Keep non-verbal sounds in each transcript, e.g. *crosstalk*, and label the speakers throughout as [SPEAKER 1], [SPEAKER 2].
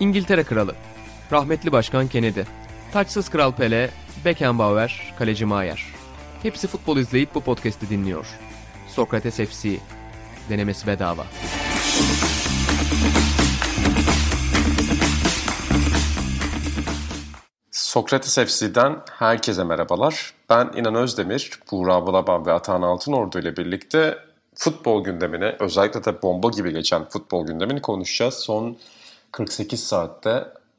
[SPEAKER 1] İngiltere Kralı, rahmetli Başkan Kennedy, taçsız Kral Pele, Beckenbauer, Kaleci Maier. Hepsi futbol izleyip bu podcast'i dinliyor. Sokrates FC, denemesi bedava.
[SPEAKER 2] Sokrates FC'den herkese merhabalar. Ben İnan Özdemir, Buğra Balaban ve Atahan Altınordu ile birlikte futbol gündemini, özellikle de bomba gibi geçen futbol gündemini konuşacağız. Son 48 saatte,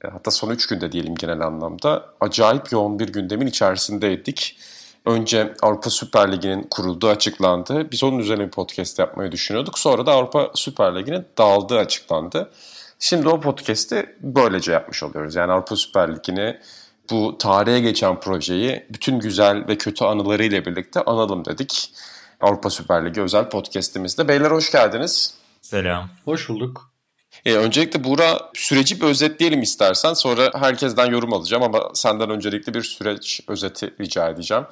[SPEAKER 2] e, hatta son 3 günde diyelim genel anlamda acayip yoğun bir gündemin içerisindeydik. Önce Avrupa Süper Ligi'nin kurulduğu açıklandı. Biz onun üzerine bir podcast yapmayı düşünüyorduk. Sonra da Avrupa Süper Ligi'nin dağıldığı açıklandı. Şimdi o podcast'i böylece yapmış oluyoruz. Yani Avrupa Süper Ligi'ni bu tarihe geçen projeyi bütün güzel ve kötü anılarıyla birlikte analım dedik. Avrupa Süper Ligi özel podcast'imizde. Beyler hoş geldiniz.
[SPEAKER 3] Selam.
[SPEAKER 4] Hoş bulduk.
[SPEAKER 2] E, öncelikle Buğra süreci bir özetleyelim istersen. Sonra herkesten yorum alacağım ama senden öncelikle bir süreç özeti rica edeceğim.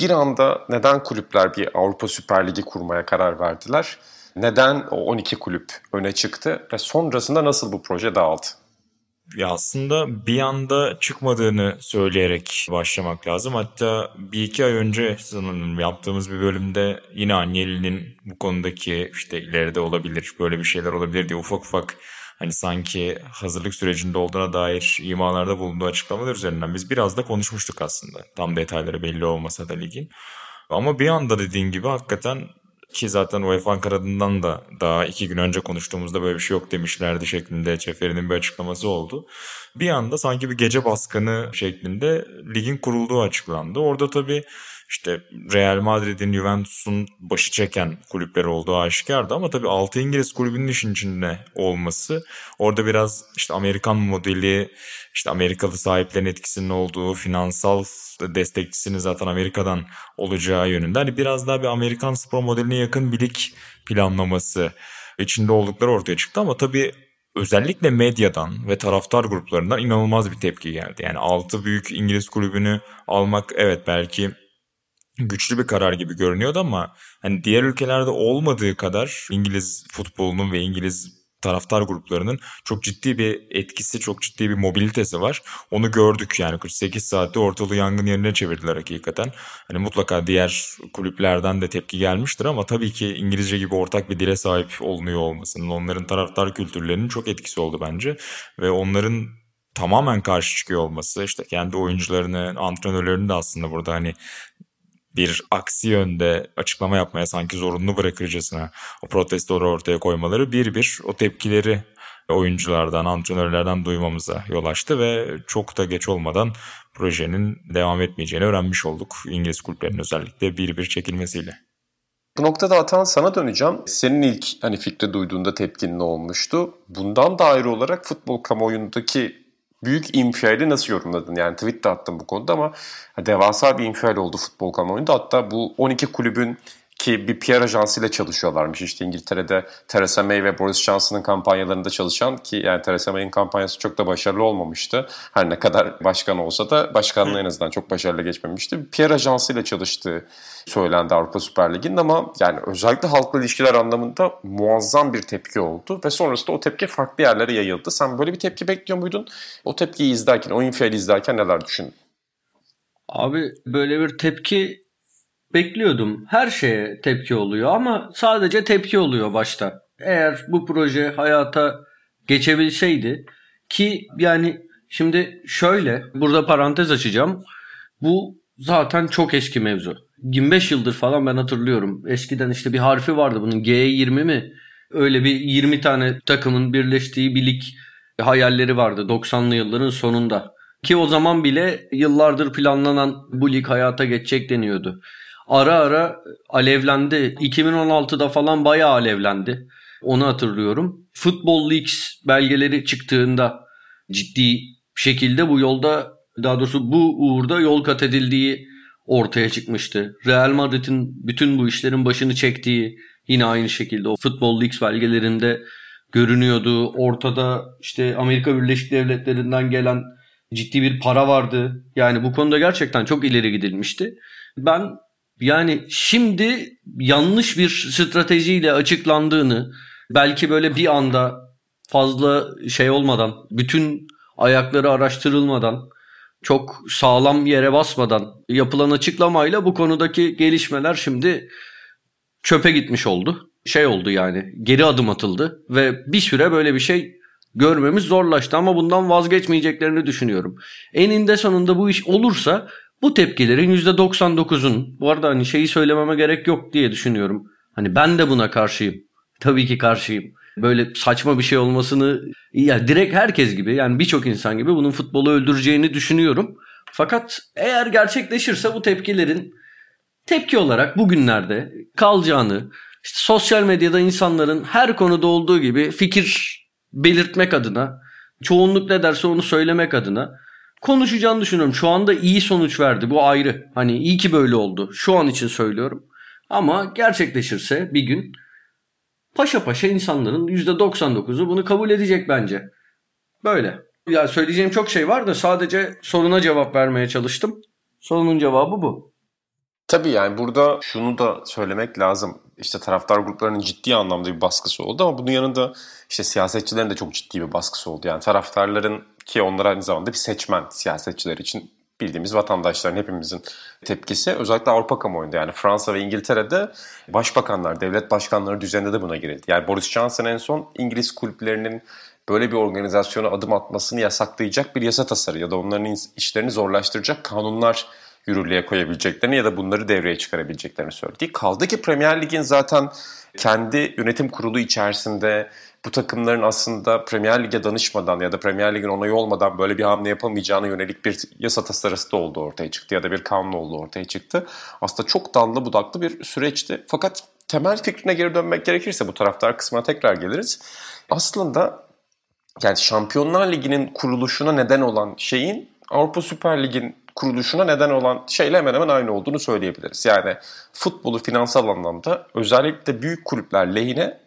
[SPEAKER 2] Bir anda neden kulüpler bir Avrupa Süper Ligi kurmaya karar verdiler? Neden o 12 kulüp öne çıktı ve sonrasında nasıl bu proje dağıldı?
[SPEAKER 3] Ya aslında bir anda çıkmadığını söyleyerek başlamak lazım. Hatta bir iki ay önce sanırım yaptığımız bir bölümde yine Agnelli'nin bu konudaki işte ileride olabilir, böyle bir şeyler olabilir diye ufak ufak hani sanki hazırlık sürecinde olduğuna dair imalarda bulunduğu açıklamalar üzerinden biz biraz da konuşmuştuk aslında. Tam detayları belli olmasa da ligin. Ama bir anda dediğin gibi hakikaten ki zaten UEFA Ankara'dan da daha iki gün önce konuştuğumuzda böyle bir şey yok demişlerdi şeklinde Çeferi'nin bir açıklaması oldu. Bir anda sanki bir gece baskını şeklinde ligin kurulduğu açıklandı. Orada tabii işte Real Madrid'in, Juventus'un başı çeken kulüpler olduğu aşikardı ama tabii 6 İngiliz kulübünün işin içinde olması orada biraz işte Amerikan modeli, işte Amerikalı sahiplerin etkisinin olduğu, finansal destekçisinin zaten Amerika'dan olacağı yönünde. Hani biraz daha bir Amerikan spor modeline yakın bir lig planlaması içinde oldukları ortaya çıktı ama tabii özellikle medyadan ve taraftar gruplarından inanılmaz bir tepki geldi. Yani 6 büyük İngiliz kulübünü almak evet belki güçlü bir karar gibi görünüyordu ama hani diğer ülkelerde olmadığı kadar İngiliz futbolunun ve İngiliz taraftar gruplarının çok ciddi bir etkisi, çok ciddi bir mobilitesi var. Onu gördük yani 48 saatte ortalığı yangın yerine çevirdiler hakikaten. Hani mutlaka diğer kulüplerden de tepki gelmiştir ama tabii ki İngilizce gibi ortak bir dile sahip olunuyor olmasının onların taraftar kültürlerinin çok etkisi oldu bence. Ve onların tamamen karşı çıkıyor olması işte kendi oyuncularını, antrenörlerini de aslında burada hani bir aksi yönde açıklama yapmaya sanki zorunlu bırakırcasına o protestoları ortaya koymaları bir bir o tepkileri oyunculardan, antrenörlerden duymamıza yol açtı ve çok da geç olmadan projenin devam etmeyeceğini öğrenmiş olduk. İngiliz kulüplerinin özellikle bir bir çekilmesiyle.
[SPEAKER 2] Bu noktada Atan sana döneceğim. Senin ilk hani fikri duyduğunda tepkin ne olmuştu? Bundan da ayrı olarak futbol kamuoyundaki büyük infiali nasıl yorumladın? Yani tweet de attım bu konuda ama devasa bir infial oldu futbol kamuoyunda. Hatta bu 12 kulübün ki bir PR ajansıyla çalışıyorlarmış. İşte İngiltere'de Theresa May ve Boris Johnson'ın kampanyalarında çalışan ki yani Theresa May'in kampanyası çok da başarılı olmamıştı. Her ne kadar başkan olsa da başkanlığı en azından çok başarılı geçmemişti. PR ajansıyla çalıştığı söylendi Avrupa Süper Ligi'nin ama yani özellikle halkla ilişkiler anlamında muazzam bir tepki oldu ve sonrasında o tepki farklı yerlere yayıldı. Sen böyle bir tepki bekliyor muydun? O tepkiyi izlerken, o infiali izlerken neler düşündün?
[SPEAKER 4] Abi böyle bir tepki bekliyordum. Her şeye tepki oluyor ama sadece tepki oluyor başta. Eğer bu proje hayata geçebilseydi ki yani şimdi şöyle burada parantez açacağım. Bu zaten çok eski mevzu. 25 yıldır falan ben hatırlıyorum. Eskiden işte bir harfi vardı bunun G20 mi? Öyle bir 20 tane takımın birleştiği bir lig hayalleri vardı 90'lı yılların sonunda. Ki o zaman bile yıllardır planlanan bu lig hayata geçecek deniyordu ara ara alevlendi. 2016'da falan bayağı alevlendi. Onu hatırlıyorum. Football Leaks belgeleri çıktığında ciddi şekilde bu yolda daha doğrusu bu uğurda yol kat edildiği ortaya çıkmıştı. Real Madrid'in bütün bu işlerin başını çektiği yine aynı şekilde o Football Leaks belgelerinde görünüyordu. Ortada işte Amerika Birleşik Devletleri'nden gelen ciddi bir para vardı. Yani bu konuda gerçekten çok ileri gidilmişti. Ben yani şimdi yanlış bir stratejiyle açıklandığını belki böyle bir anda fazla şey olmadan, bütün ayakları araştırılmadan, çok sağlam yere basmadan yapılan açıklamayla bu konudaki gelişmeler şimdi çöpe gitmiş oldu. Şey oldu yani geri adım atıldı ve bir süre böyle bir şey görmemiz zorlaştı ama bundan vazgeçmeyeceklerini düşünüyorum. Eninde sonunda bu iş olursa bu tepkilerin %99'un bu arada hani şeyi söylememe gerek yok diye düşünüyorum. Hani ben de buna karşıyım. Tabii ki karşıyım. Böyle saçma bir şey olmasını ya direkt herkes gibi yani birçok insan gibi bunun futbolu öldüreceğini düşünüyorum. Fakat eğer gerçekleşirse bu tepkilerin tepki olarak bugünlerde kalacağını, işte sosyal medyada insanların her konuda olduğu gibi fikir belirtmek adına, çoğunluk ne derse onu söylemek adına konuşacağını düşünüyorum. Şu anda iyi sonuç verdi. Bu ayrı. Hani iyi ki böyle oldu. Şu an için söylüyorum. Ama gerçekleşirse bir gün paşa paşa insanların %99'u bunu kabul edecek bence. Böyle. Ya söyleyeceğim çok şey var da sadece soruna cevap vermeye çalıştım. Sorunun cevabı bu.
[SPEAKER 2] Tabii yani burada şunu da söylemek lazım. İşte taraftar gruplarının ciddi anlamda bir baskısı oldu ama bunun yanında işte siyasetçilerin de çok ciddi bir baskısı oldu. Yani taraftarların ki onlar aynı zamanda bir seçmen siyasetçiler için bildiğimiz vatandaşların hepimizin tepkisi özellikle Avrupa kamuoyunda yani Fransa ve İngiltere'de başbakanlar, devlet başkanları düzeninde de buna girildi. Yani Boris Johnson en son İngiliz kulüplerinin böyle bir organizasyona adım atmasını yasaklayacak bir yasa tasarı ya da onların işlerini zorlaştıracak kanunlar yürürlüğe koyabileceklerini ya da bunları devreye çıkarabileceklerini söyledi. Kaldı ki Premier Lig'in zaten kendi yönetim kurulu içerisinde bu takımların aslında Premier Lig'e danışmadan ya da Premier Lig'in onayı olmadan böyle bir hamle yapamayacağına yönelik bir yasa tasarısı da oldu ortaya çıktı ya da bir kanun oldu ortaya çıktı. Aslında çok dallı budaklı bir süreçti. Fakat temel fikrine geri dönmek gerekirse bu taraftar kısmına tekrar geliriz. Aslında yani Şampiyonlar Ligi'nin kuruluşuna neden olan şeyin Avrupa Süper Lig'in kuruluşuna neden olan şeyle hemen hemen aynı olduğunu söyleyebiliriz. Yani futbolu finansal anlamda özellikle büyük kulüpler lehine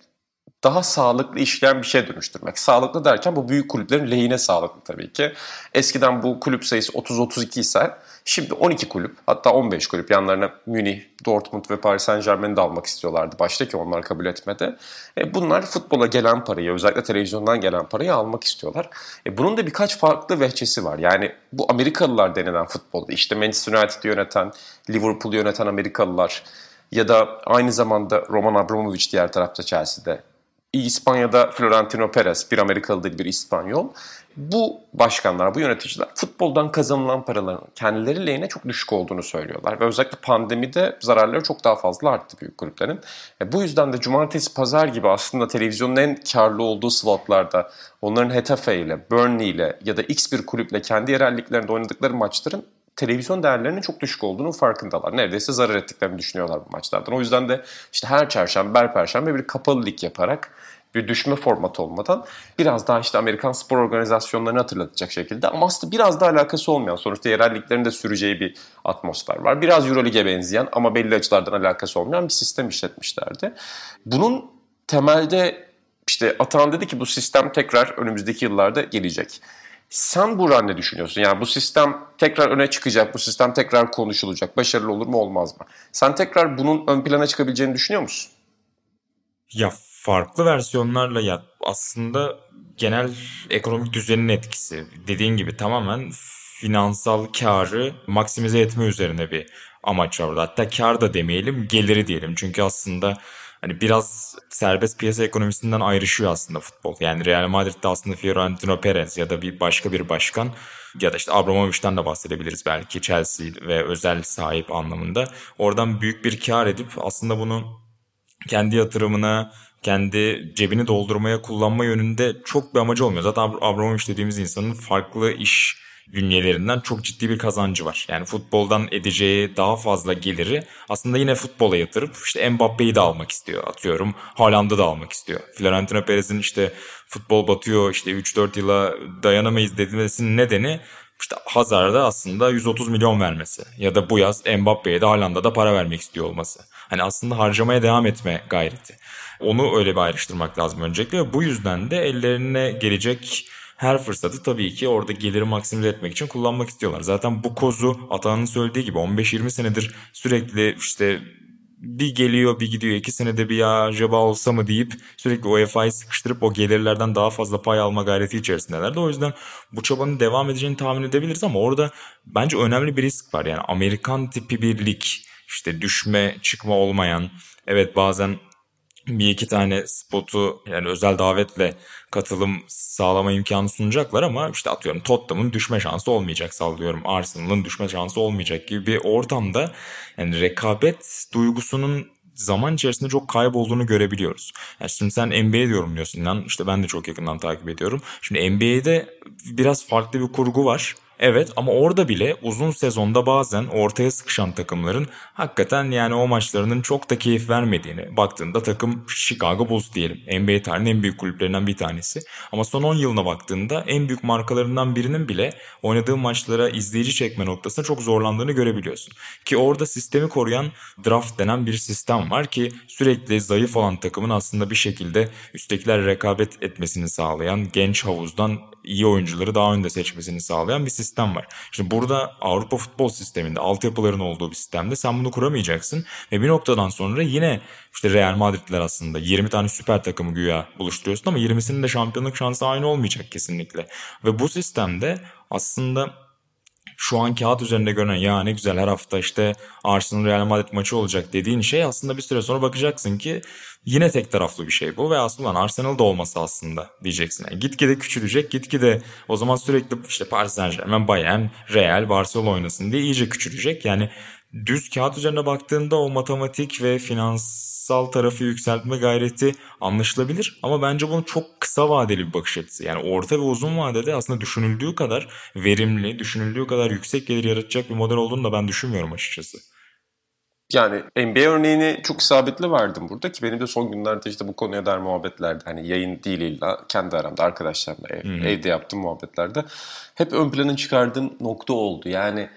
[SPEAKER 2] daha sağlıklı işleyen bir şey dönüştürmek. Sağlıklı derken bu büyük kulüplerin lehine sağlıklı tabii ki. Eskiden bu kulüp sayısı 30-32 ise şimdi 12 kulüp hatta 15 kulüp yanlarına Münih, Dortmund ve Paris Saint Germain'i de almak istiyorlardı başta ki onlar kabul etmedi. E bunlar futbola gelen parayı özellikle televizyondan gelen parayı almak istiyorlar. E bunun da birkaç farklı vehçesi var. Yani bu Amerikalılar denilen futbolda işte Manchester United'ı yöneten, Liverpool'u yöneten Amerikalılar ya da aynı zamanda Roman Abramovich diğer tarafta Chelsea'de İspanya'da Florentino Perez, bir Amerikalı değil bir İspanyol. Bu başkanlar, bu yöneticiler futboldan kazanılan paraların kendileri lehine çok düşük olduğunu söylüyorlar. Ve özellikle pandemide zararları çok daha fazla arttı büyük kulüplerin. E bu yüzden de cumartesi pazar gibi aslında televizyonun en karlı olduğu slotlarda onların Hetafe ile, Burnley ile ya da X bir kulüple kendi yerelliklerinde oynadıkları maçların televizyon değerlerinin çok düşük olduğunun farkındalar. Neredeyse zarar ettiklerini düşünüyorlar bu maçlardan. O yüzden de işte her çarşamba, her perşembe bir kapalı lig yaparak bir düşme formatı olmadan biraz daha işte Amerikan spor organizasyonlarını hatırlatacak şekilde ama aslında biraz da alakası olmayan sonuçta yerel liglerin de süreceği bir atmosfer var. Biraz Euroleague'e benzeyen ama belli açılardan alakası olmayan bir sistem işletmişlerdi. Bunun temelde işte Atan dedi ki bu sistem tekrar önümüzdeki yıllarda gelecek. Sen Buran ne düşünüyorsun? Yani bu sistem tekrar öne çıkacak, bu sistem tekrar konuşulacak. Başarılı olur mu olmaz mı? Sen tekrar bunun ön plana çıkabileceğini düşünüyor musun?
[SPEAKER 3] Ya farklı versiyonlarla ya aslında genel ekonomik düzenin etkisi. Dediğin gibi tamamen finansal karı maksimize etme üzerine bir amaç var. Hatta kar da demeyelim, geliri diyelim. Çünkü aslında hani biraz serbest piyasa ekonomisinden ayrışıyor aslında futbol. Yani Real Madrid'de aslında Fiorentino Perez ya da bir başka bir başkan ya da işte Abramovich'ten de bahsedebiliriz belki Chelsea ve özel sahip anlamında. Oradan büyük bir kar edip aslında bunu kendi yatırımına, kendi cebini doldurmaya kullanma yönünde çok bir amacı olmuyor. Zaten Abramovich dediğimiz insanın farklı iş bünyelerinden çok ciddi bir kazancı var. Yani futboldan edeceği daha fazla geliri aslında yine futbola yatırıp işte Mbappe'yi de almak istiyor atıyorum. Haaland'ı da almak istiyor. Florentino Perez'in işte futbol batıyor işte 3-4 yıla dayanamayız demesinin nedeni işte Hazard'a aslında 130 milyon vermesi ya da bu yaz Mbappe'ye de Haaland'a da para vermek istiyor olması. Hani aslında harcamaya devam etme gayreti. Onu öyle bir ayrıştırmak lazım öncelikle ve bu yüzden de ellerine gelecek her fırsatı tabii ki orada geliri maksimize etmek için kullanmak istiyorlar. Zaten bu kozu Atan'ın söylediği gibi 15-20 senedir sürekli işte bir geliyor bir gidiyor. iki senede bir ya acaba olsa mı deyip sürekli UEFA'yı sıkıştırıp o gelirlerden daha fazla pay alma gayreti içerisindelerdi. O yüzden bu çabanın devam edeceğini tahmin edebiliriz ama orada bence önemli bir risk var. Yani Amerikan tipi bir lig işte düşme çıkma olmayan evet bazen bir iki tane spotu yani özel davetle katılım sağlama imkanı sunacaklar ama işte atıyorum Tottenham'ın düşme şansı olmayacak sallıyorum. Arsenal'ın düşme şansı olmayacak gibi bir ortamda yani rekabet duygusunun zaman içerisinde çok kaybolduğunu görebiliyoruz. Yani şimdi sen NBA yorumluyorsun lan işte ben de çok yakından takip ediyorum. Şimdi NBA'de biraz farklı bir kurgu var. Evet ama orada bile uzun sezonda bazen ortaya sıkışan takımların hakikaten yani o maçlarının çok da keyif vermediğini baktığında takım Chicago Bulls diyelim. NBA tarihinin en büyük kulüplerinden bir tanesi. Ama son 10 yılına baktığında en büyük markalarından birinin bile oynadığı maçlara izleyici çekme noktasında çok zorlandığını görebiliyorsun. Ki orada sistemi koruyan draft denen bir sistem var ki sürekli zayıf olan takımın aslında bir şekilde üsttekiler rekabet etmesini sağlayan genç havuzdan iyi oyuncuları daha önde seçmesini sağlayan bir sistem var. Şimdi burada Avrupa futbol sisteminde altyapıların olduğu bir sistemde sen bunu kuramayacaksın ve bir noktadan sonra yine işte Real Madrid'ler aslında 20 tane süper takımı güya buluşturuyorsun ama 20'sinin de şampiyonluk şansı aynı olmayacak kesinlikle. Ve bu sistemde aslında şu an kağıt üzerinde görünen ya ne güzel her hafta işte Arsenal Real Madrid maçı olacak dediğin şey aslında bir süre sonra bakacaksın ki yine tek taraflı bir şey bu ve aslında Arsenal da olması aslında diyeceksin. Yani gitgide küçülecek gitgide o zaman sürekli işte Paris Saint Germain, Bayern, Real, Barcelona oynasın diye iyice küçülecek. Yani düz kağıt üzerine baktığında o matematik ve finansal tarafı yükseltme gayreti anlaşılabilir. Ama bence bunun çok kısa vadeli bir bakış açısı. Yani orta ve uzun vadede aslında düşünüldüğü kadar verimli, düşünüldüğü kadar yüksek gelir yaratacak bir model olduğunu da ben düşünmüyorum açıkçası.
[SPEAKER 2] Yani NBA örneğini çok isabetli verdim burada ki benim de son günlerde işte bu konuya dair muhabbetlerde hani yayın değil illa kendi aramda arkadaşlarımla ev, evde yaptığım muhabbetlerde hep ön plana çıkardığım nokta oldu. Yani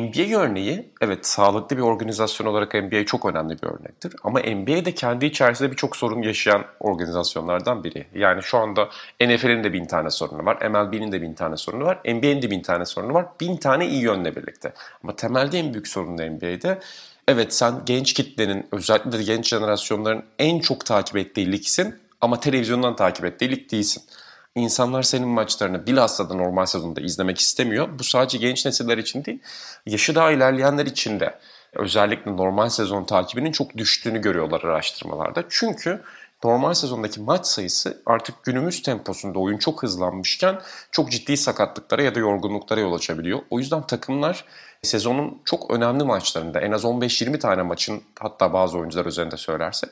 [SPEAKER 2] NBA örneği evet sağlıklı bir organizasyon olarak NBA çok önemli bir örnektir. Ama NBA de kendi içerisinde birçok sorun yaşayan organizasyonlardan biri. Yani şu anda NFL'in de bin tane sorunu var, MLB'nin de bin tane sorunu var, NBA'nin de bin tane sorunu var. Bin tane iyi yönle birlikte. Ama temelde en büyük sorun da NBA'de evet sen genç kitlenin özellikle de genç jenerasyonların en çok takip ettiği ligsin ama televizyondan takip ettiği lig değilsin. İnsanlar senin maçlarını bilhassa da normal sezonda izlemek istemiyor. Bu sadece genç nesiller için değil, yaşı daha ilerleyenler için de özellikle normal sezon takibinin çok düştüğünü görüyorlar araştırmalarda. Çünkü normal sezondaki maç sayısı artık günümüz temposunda oyun çok hızlanmışken çok ciddi sakatlıklara ya da yorgunluklara yol açabiliyor. O yüzden takımlar sezonun çok önemli maçlarında en az 15-20 tane maçın hatta bazı oyuncular üzerinde söylersek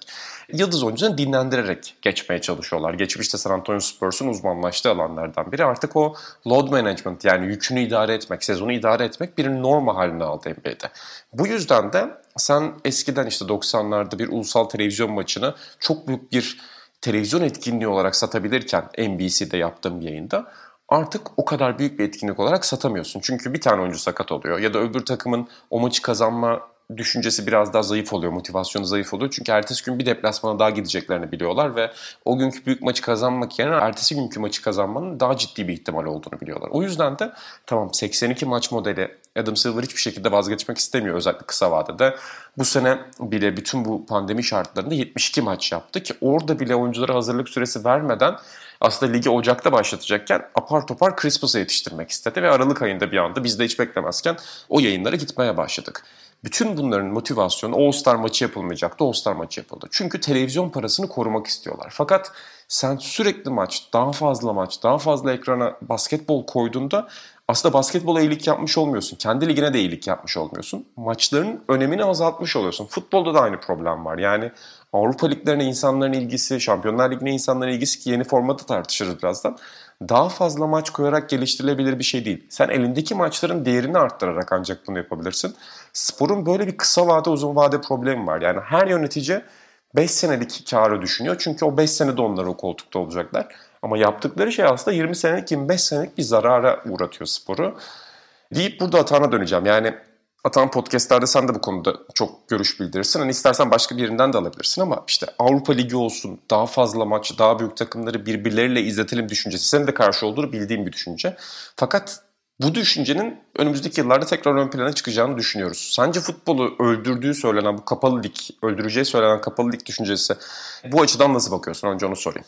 [SPEAKER 2] yıldız oyuncularını dinlendirerek geçmeye çalışıyorlar. Geçmişte San Antonio Spurs'un uzmanlaştığı alanlardan biri. Artık o load management yani yükünü idare etmek, sezonu idare etmek bir norma haline aldı NBA'de. Bu yüzden de sen eskiden işte 90'larda bir ulusal televizyon maçını çok büyük bir televizyon etkinliği olarak satabilirken NBC'de yaptığım yayında artık o kadar büyük bir etkinlik olarak satamıyorsun. Çünkü bir tane oyuncu sakat oluyor ya da öbür takımın o maçı kazanma düşüncesi biraz daha zayıf oluyor, motivasyonu zayıf oluyor. Çünkü ertesi gün bir deplasmana daha gideceklerini biliyorlar ve o günkü büyük maçı kazanmak yerine ertesi günkü maçı kazanmanın daha ciddi bir ihtimal olduğunu biliyorlar. O yüzden de tamam 82 maç modeli Adam Silver hiçbir şekilde vazgeçmek istemiyor özellikle kısa vadede. Bu sene bile bütün bu pandemi şartlarında 72 maç yaptı ki orada bile oyunculara hazırlık süresi vermeden aslında ligi Ocak'ta başlatacakken apar topar Christmas'a yetiştirmek istedi ve Aralık ayında bir anda biz de hiç beklemezken o yayınlara gitmeye başladık. Bütün bunların motivasyonu All-Star maçı yapılmayacaktı, All-Star maçı yapıldı. Çünkü televizyon parasını korumak istiyorlar. Fakat sen sürekli maç, daha fazla maç, daha fazla ekrana basketbol koyduğunda aslında basketbola iyilik yapmış olmuyorsun. Kendi ligine de iyilik yapmış olmuyorsun. Maçların önemini azaltmış oluyorsun. Futbolda da aynı problem var. Yani Avrupa liglerine insanların ilgisi, Şampiyonlar Ligi'ne insanların ilgisi ki yeni formatı tartışırız birazdan. Daha fazla maç koyarak geliştirilebilir bir şey değil. Sen elindeki maçların değerini arttırarak ancak bunu yapabilirsin. Sporun böyle bir kısa vade uzun vade problemi var. Yani her yönetici 5 senelik karı düşünüyor. Çünkü o 5 senede onlar o koltukta olacaklar. Ama yaptıkları şey aslında 20 senelik 25 senelik bir zarara uğratıyor sporu. Deyip burada Atan'a döneceğim. Yani Atan podcastlerde sen de bu konuda çok görüş bildirirsin. Hani istersen başka bir yerinden de alabilirsin ama işte Avrupa Ligi olsun, daha fazla maç, daha büyük takımları birbirleriyle izletelim düşüncesi. Senin de karşı olduğunu bildiğim bir düşünce. Fakat bu düşüncenin önümüzdeki yıllarda tekrar ön plana çıkacağını düşünüyoruz. Sence futbolu öldürdüğü söylenen bu kapalı lig, öldüreceği söylenen kapalı lig düşüncesi bu açıdan nasıl bakıyorsun? Önce onu sorayım.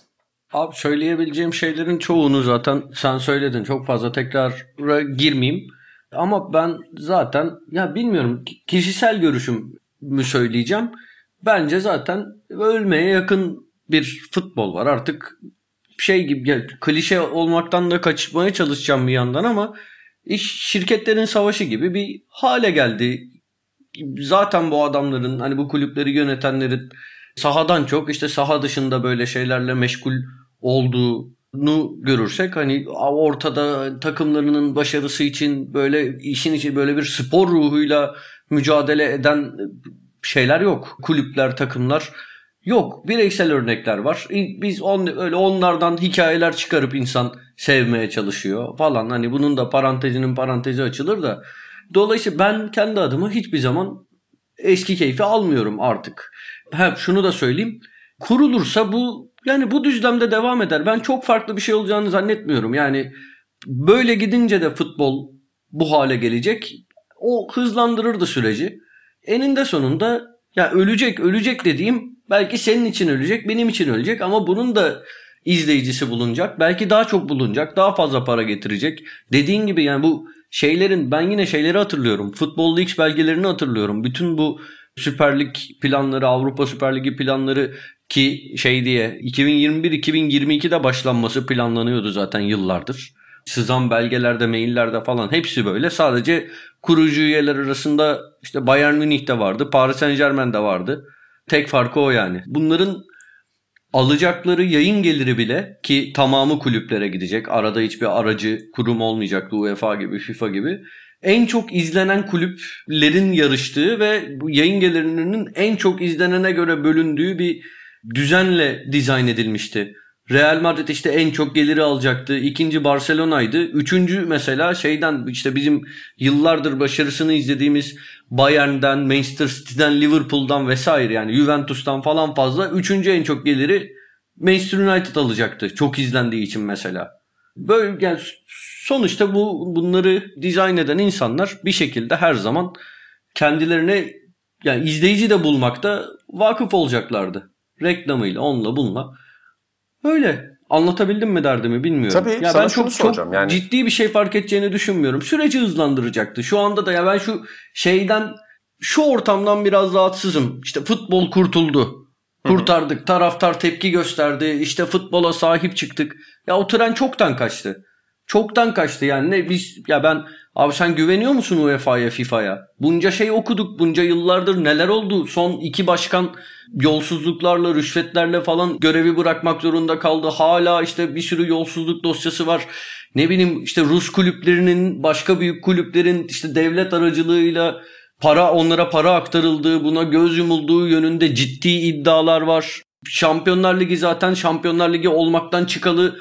[SPEAKER 4] Abi söyleyebileceğim şeylerin çoğunu zaten sen söyledin. Çok fazla tekrara girmeyeyim. Ama ben zaten ya bilmiyorum kişisel görüşümü söyleyeceğim. Bence zaten ölmeye yakın bir futbol var. Artık şey gibi ya, klişe olmaktan da kaçmaya çalışacağım bir yandan ama iş şirketlerin savaşı gibi bir hale geldi. Zaten bu adamların hani bu kulüpleri yönetenlerin sahadan çok işte saha dışında böyle şeylerle meşgul olduğunu görürsek hani ortada takımlarının başarısı için böyle işin içi böyle bir spor ruhuyla mücadele eden şeyler yok. Kulüpler, takımlar yok. Bireysel örnekler var. Biz on, öyle onlardan hikayeler çıkarıp insan sevmeye çalışıyor falan. Hani bunun da parantezinin parantezi açılır da. Dolayısıyla ben kendi adıma hiçbir zaman eski keyfi almıyorum artık. Hep şunu da söyleyeyim. Kurulursa bu yani bu düzlemde devam eder. Ben çok farklı bir şey olacağını zannetmiyorum. Yani böyle gidince de futbol bu hale gelecek. O hızlandırırdı süreci. Eninde sonunda ya ölecek ölecek dediğim belki senin için ölecek benim için ölecek ama bunun da izleyicisi bulunacak. Belki daha çok bulunacak daha fazla para getirecek. Dediğin gibi yani bu şeylerin ben yine şeyleri hatırlıyorum. Futbol League belgelerini hatırlıyorum. Bütün bu Süper Lig planları, Avrupa Süper Ligi planları ki şey diye 2021-2022'de başlanması planlanıyordu zaten yıllardır. Sızan belgelerde, maillerde falan hepsi böyle. Sadece kurucu üyeler arasında işte Bayern Münih'te vardı, Paris Saint Germain'de vardı. Tek farkı o yani. Bunların alacakları yayın geliri bile ki tamamı kulüplere gidecek. Arada hiçbir aracı kurum olmayacak UEFA gibi, FIFA gibi. En çok izlenen kulüplerin yarıştığı ve bu yayın gelirlerinin en çok izlenene göre bölündüğü bir düzenle dizayn edilmişti. Real Madrid işte en çok geliri alacaktı. İkinci Barcelona'ydı. Üçüncü mesela şeyden işte bizim yıllardır başarısını izlediğimiz Bayern'den, Manchester City'den, Liverpool'dan vesaire yani Juventus'tan falan fazla. Üçüncü en çok geliri Manchester United alacaktı. Çok izlendiği için mesela. Böyle yani sonuçta bu bunları dizayn eden insanlar bir şekilde her zaman kendilerine yani izleyici de bulmakta vakıf olacaklardı. Reklamıyla onunla bununla. Öyle. Anlatabildim mi derdimi bilmiyorum.
[SPEAKER 2] Tabii ya ben çok çok yani.
[SPEAKER 4] ciddi bir şey fark edeceğini düşünmüyorum. Süreci hızlandıracaktı. Şu anda da ya ben şu şeyden şu ortamdan biraz rahatsızım. İşte futbol kurtuldu. Kurtardık. Taraftar tepki gösterdi. İşte futbola sahip çıktık. Ya o tren çoktan kaçtı. Çoktan kaçtı yani ne biz ya ben abi sen güveniyor musun UEFA'ya FIFA'ya? Bunca şey okuduk bunca yıllardır neler oldu? Son iki başkan yolsuzluklarla rüşvetlerle falan görevi bırakmak zorunda kaldı. Hala işte bir sürü yolsuzluk dosyası var. Ne bileyim işte Rus kulüplerinin başka büyük kulüplerin işte devlet aracılığıyla para onlara para aktarıldığı buna göz yumulduğu yönünde ciddi iddialar var. Şampiyonlar Ligi zaten Şampiyonlar Ligi olmaktan çıkalı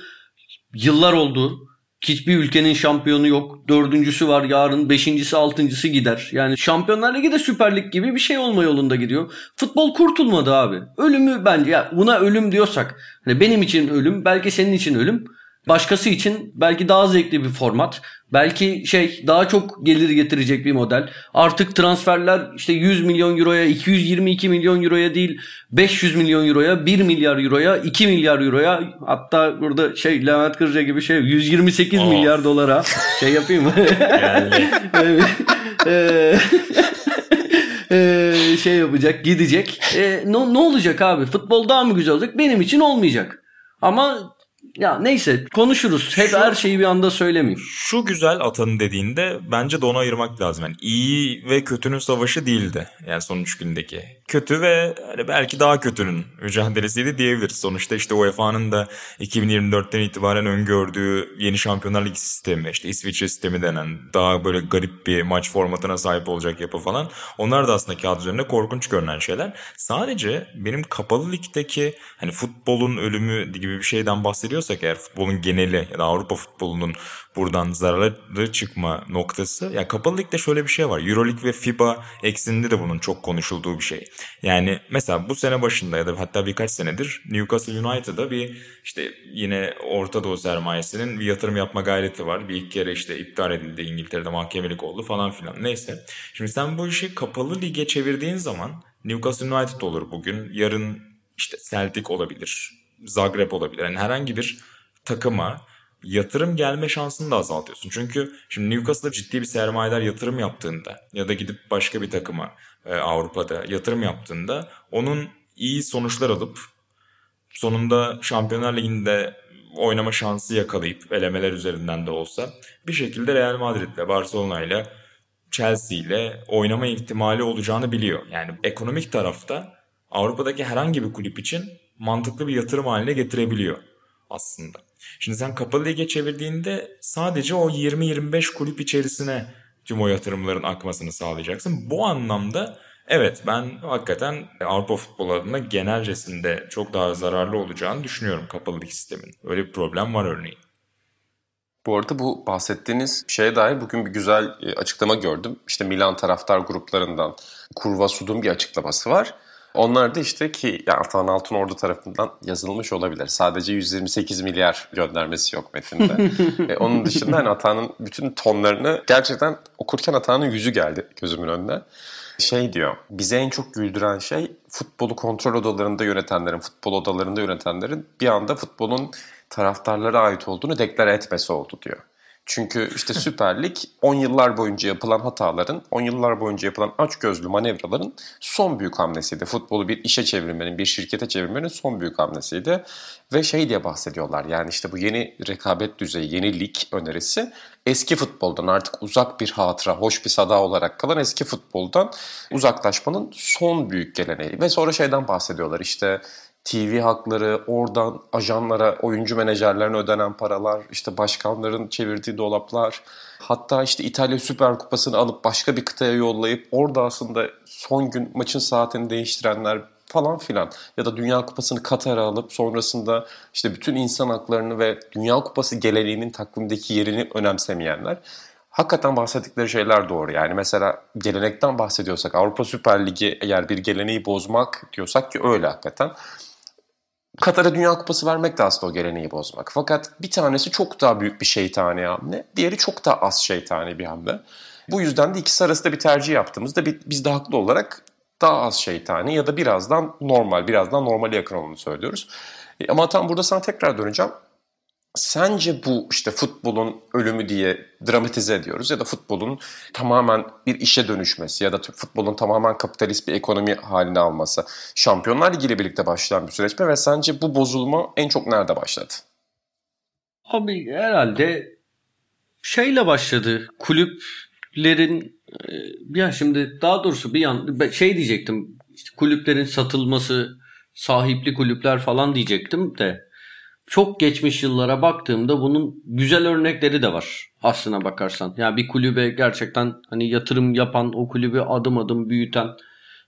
[SPEAKER 4] yıllar oldu. Hiçbir ülkenin şampiyonu yok. Dördüncüsü var yarın. Beşincisi altıncısı gider. Yani Şampiyonlar Ligi de Süper Lig gibi bir şey olma yolunda gidiyor. Futbol kurtulmadı abi. Ölümü bence ya buna ölüm diyorsak. Hani benim için ölüm belki senin için ölüm. Başkası için belki daha zevkli bir format. Belki şey daha çok gelir getirecek bir model. Artık transferler işte 100 milyon euroya, 222 milyon euroya değil 500 milyon euroya, 1 milyar euroya, 2 milyar euroya hatta burada şey Levent Kırca gibi şey 128 of. milyar dolara şey yapayım mı? *laughs* ee, şey yapacak, gidecek. Ee, ne, ne olacak abi? Futbol daha mı güzel olacak? Benim için olmayacak. Ama ya neyse konuşuruz. Hep şu, her şeyi bir anda söylemeyeyim.
[SPEAKER 3] Şu güzel atanın dediğinde bence de onu ayırmak lazım. Yani iyi ve kötünün savaşı değildi. Yani son üç gündeki. Kötü ve hani belki daha kötünün mücadelesiydi diyebiliriz. Sonuçta işte UEFA'nın da 2024'ten itibaren öngördüğü yeni Şampiyonlar Ligi sistemi, işte İsviçre sistemi denen daha böyle garip bir maç formatına sahip olacak yapı falan. Onlar da aslında kağıt üzerinde korkunç görünen şeyler. Sadece benim kapalı ligdeki hani futbolun ölümü gibi bir şeyden bahsediyor bahsediyorsak eğer futbolun geneli ya da Avrupa futbolunun buradan zararlı çıkma noktası ya kapalı ligde şöyle bir şey var. Euroleague ve FIBA eksinde de bunun çok konuşulduğu bir şey. Yani mesela bu sene başında ya da hatta birkaç senedir Newcastle United'a bir işte yine Orta Doğu sermayesinin bir yatırım yapma gayreti var. Bir ilk kere işte iptal edildi İngiltere'de mahkemelik oldu falan filan. Neyse. Şimdi sen bu işi kapalı lige çevirdiğin zaman Newcastle United olur bugün. Yarın işte Celtic olabilir. Zagreb olabilir. Yani herhangi bir takıma yatırım gelme şansını da azaltıyorsun. Çünkü şimdi Newcastle'a ciddi bir sermayeler yatırım yaptığında ya da gidip başka bir takıma e, Avrupa'da yatırım yaptığında onun iyi sonuçlar alıp sonunda Şampiyonlar Ligi'nde oynama şansı yakalayıp elemeler üzerinden de olsa bir şekilde Real Madrid'le Barcelona'yla Chelsea ile oynama ihtimali olacağını biliyor. Yani ekonomik tarafta Avrupa'daki herhangi bir kulüp için mantıklı bir yatırım haline getirebiliyor aslında. Şimdi sen kapalı lige çevirdiğinde sadece o 20-25 kulüp içerisine tüm o yatırımların akmasını sağlayacaksın. Bu anlamda evet ben hakikaten Avrupa futbolu adına genelcesinde çok daha zararlı olacağını düşünüyorum kapalı lig sistemin. Öyle bir problem var örneğin.
[SPEAKER 2] Bu arada bu bahsettiğiniz şeye dair bugün bir güzel e, açıklama gördüm. İşte Milan taraftar gruplarından Kurva Sud'un bir açıklaması var. Onlar da işte ki yani Atan Altınordu tarafından yazılmış olabilir. Sadece 128 milyar göndermesi yok metinde. *laughs* e, onun dışında hani Atan'ın bütün tonlarını gerçekten okurken Atan'ın yüzü geldi gözümün önüne. Şey diyor, bize en çok güldüren şey futbolu kontrol odalarında yönetenlerin, futbol odalarında yönetenlerin bir anda futbolun taraftarlara ait olduğunu deklare etmesi oldu diyor. Çünkü işte Süper Lig 10 yıllar boyunca yapılan hataların, 10 yıllar boyunca yapılan açgözlü manevraların son büyük hamlesiydi. Futbolu bir işe çevirmenin, bir şirkete çevirmenin son büyük hamlesiydi. Ve şey diye bahsediyorlar yani işte bu yeni rekabet düzeyi, yeni lig önerisi eski futboldan artık uzak bir hatıra, hoş bir sada olarak kalan eski futboldan uzaklaşmanın son büyük geleneği. Ve sonra şeyden bahsediyorlar işte TV hakları, oradan ajanlara, oyuncu menajerlerine ödenen paralar, işte başkanların çevirdiği dolaplar, hatta işte İtalya Süper Kupası'nı alıp başka bir kıtaya yollayıp orada aslında son gün maçın saatini değiştirenler falan filan ya da Dünya Kupası'nı Katar'a alıp sonrasında işte bütün insan haklarını ve Dünya Kupası geleneğinin takvimdeki yerini önemsemeyenler hakikaten bahsettikleri şeyler doğru. Yani mesela gelenekten bahsediyorsak Avrupa Süper Ligi eğer bir geleneği bozmak diyorsak ki öyle hakikaten. Katar'a Dünya Kupası vermek de aslında o geleneği bozmak. Fakat bir tanesi çok daha büyük bir şeytani hamle. Diğeri çok daha az şeytani bir hamle. Bu yüzden de ikisi arasında bir tercih yaptığımızda biz de haklı olarak daha az şeytani ya da birazdan normal, birazdan normale yakın olduğunu söylüyoruz. E, ama tam burada sana tekrar döneceğim. Sence bu işte futbolun ölümü diye dramatize ediyoruz ya da futbolun tamamen bir işe dönüşmesi ya da futbolun tamamen kapitalist bir ekonomi haline alması Şampiyonlar Ligi ile birlikte başlayan bir süreç mi ve sence bu bozulma en çok nerede başladı?
[SPEAKER 4] Abi herhalde şeyle başladı. Kulüplerin e, ya şimdi daha doğrusu bir yan şey diyecektim. İşte kulüplerin satılması, sahipli kulüpler falan diyecektim de çok geçmiş yıllara baktığımda bunun güzel örnekleri de var aslına bakarsan. Yani bir kulübe gerçekten hani yatırım yapan, o kulübü adım adım büyüten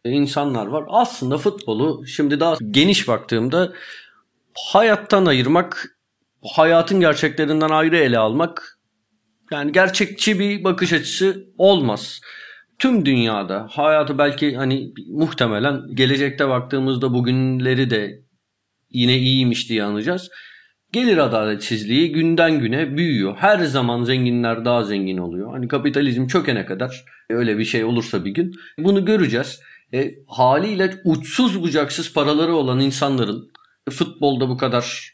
[SPEAKER 4] insanlar var. Aslında futbolu şimdi daha geniş baktığımda hayattan ayırmak, hayatın gerçeklerinden ayrı ele almak yani gerçekçi bir bakış açısı olmaz. Tüm dünyada hayatı belki hani muhtemelen gelecekte baktığımızda bugünleri de yine iyiymiş diye anlayacağız. Gelir adaletsizliği günden güne büyüyor. Her zaman zenginler daha zengin oluyor. Hani kapitalizm çökene kadar öyle bir şey olursa bir gün bunu göreceğiz. E, haliyle uçsuz bucaksız paraları olan insanların futbolda bu kadar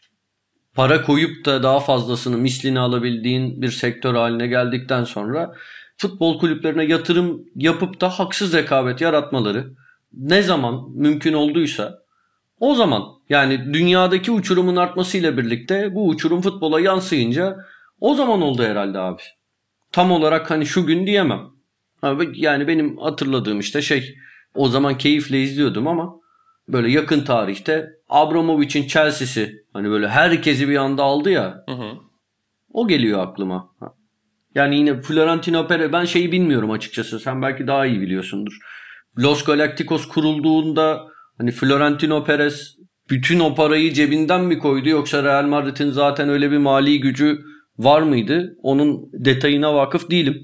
[SPEAKER 4] para koyup da daha fazlasını mislini alabildiğin bir sektör haline geldikten sonra futbol kulüplerine yatırım yapıp da haksız rekabet yaratmaları ne zaman mümkün olduysa o zaman yani dünyadaki uçurumun artmasıyla birlikte bu uçurum futbola yansıyınca o zaman oldu herhalde abi. Tam olarak hani şu gün diyemem. Yani benim hatırladığım işte şey o zaman keyifle izliyordum ama böyle yakın tarihte Abramovich'in Chelsea'si hani böyle herkesi bir anda aldı ya. Hı hı. O geliyor aklıma. Yani yine Florentino Perez ben şeyi bilmiyorum açıkçası. Sen belki daha iyi biliyorsundur. Los Galacticos kurulduğunda hani Florentino Perez bütün o parayı cebinden mi koydu yoksa Real Madrid'in zaten öyle bir mali gücü var mıydı? Onun detayına vakıf değilim.